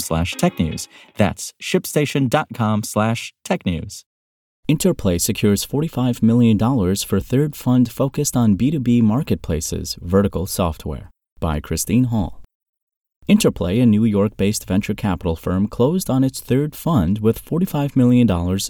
slash technews. That's shipstation.com slash technews. Interplay secures $45 million for third fund focused on B2B marketplaces, vertical software. By Christine Hall. Interplay, a New York based venture capital firm, closed on its third fund with $45 million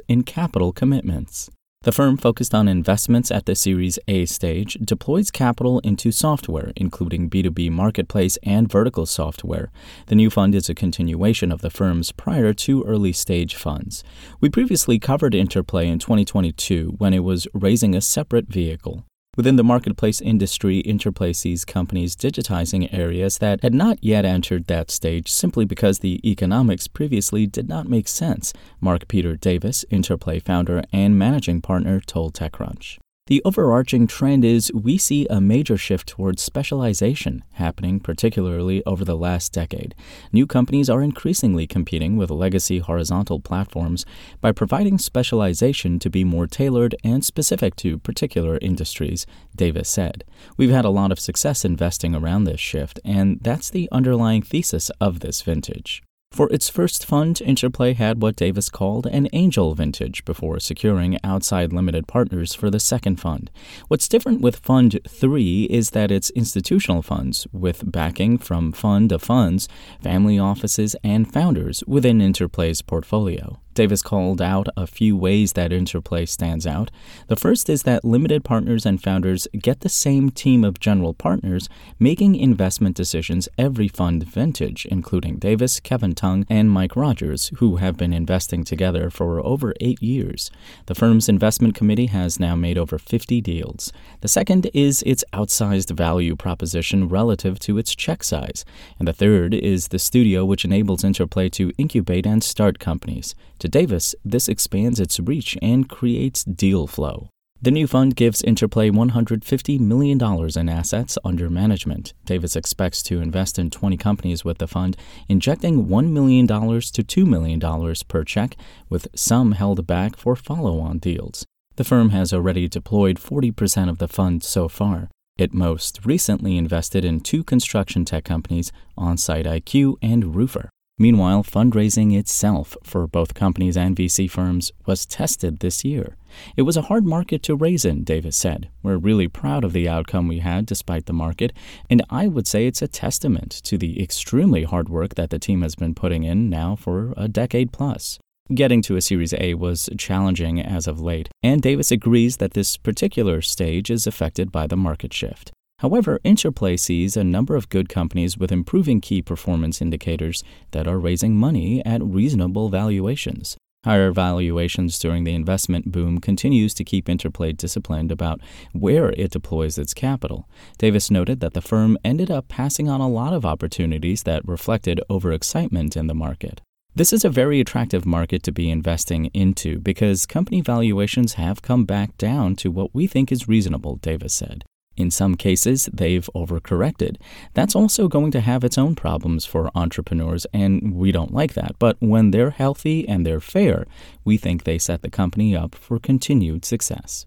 in capital commitments. The firm, focused on investments at the Series A stage, deploys capital into software, including B2B marketplace and vertical software. The new fund is a continuation of the firm's prior two early stage funds. We previously covered Interplay in 2022 when it was raising a separate vehicle. Within the marketplace industry, Interplay sees companies digitizing areas that had not yet entered that stage simply because the economics previously did not make sense, Mark Peter Davis, Interplay founder and managing partner, told TechCrunch. The overarching trend is we see a major shift towards specialization happening, particularly over the last decade. New companies are increasingly competing with legacy horizontal platforms by providing specialization to be more tailored and specific to particular industries, Davis said. We've had a lot of success investing around this shift, and that's the underlying thesis of this vintage. For its first fund, Interplay had what Davis called an angel vintage before securing outside limited partners for the second fund. What's different with Fund 3 is that it's institutional funds, with backing from fund of funds, family offices, and founders within Interplay's portfolio. Davis called out a few ways that Interplay stands out. The first is that limited partners and founders get the same team of general partners making investment decisions every fund vintage, including Davis, Kevin Tung, and Mike Rogers, who have been investing together for over eight years. The firm's investment committee has now made over 50 deals. The second is its outsized value proposition relative to its check size. And the third is the studio which enables Interplay to incubate and start companies. To Davis, this expands its reach and creates deal flow. The new fund gives Interplay $150 million in assets under management. Davis expects to invest in 20 companies with the fund, injecting $1 million to $2 million per check, with some held back for follow on deals. The firm has already deployed 40% of the fund so far. It most recently invested in two construction tech companies, OnSite IQ and Roofr. Meanwhile, fundraising itself for both companies and VC firms was tested this year. It was a hard market to raise in, Davis said. We're really proud of the outcome we had despite the market, and I would say it's a testament to the extremely hard work that the team has been putting in now for a decade plus. Getting to a Series A was challenging as of late, and Davis agrees that this particular stage is affected by the market shift. However, Interplay sees a number of good companies with improving key performance indicators that are raising money at reasonable valuations. Higher valuations during the investment boom continues to keep Interplay disciplined about where it deploys its capital. Davis noted that the firm ended up passing on a lot of opportunities that reflected overexcitement in the market. This is a very attractive market to be investing into because company valuations have come back down to what we think is reasonable, Davis said. In some cases, they've overcorrected. That's also going to have its own problems for entrepreneurs, and we don't like that. But when they're healthy and they're fair, we think they set the company up for continued success.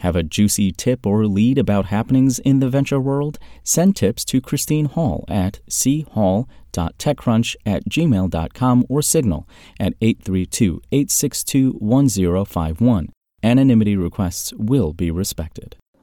Have a juicy tip or lead about happenings in the venture world? Send tips to Christine Hall at chall.techcrunch at gmail.com or signal at 832 862 1051. Anonymity requests will be respected.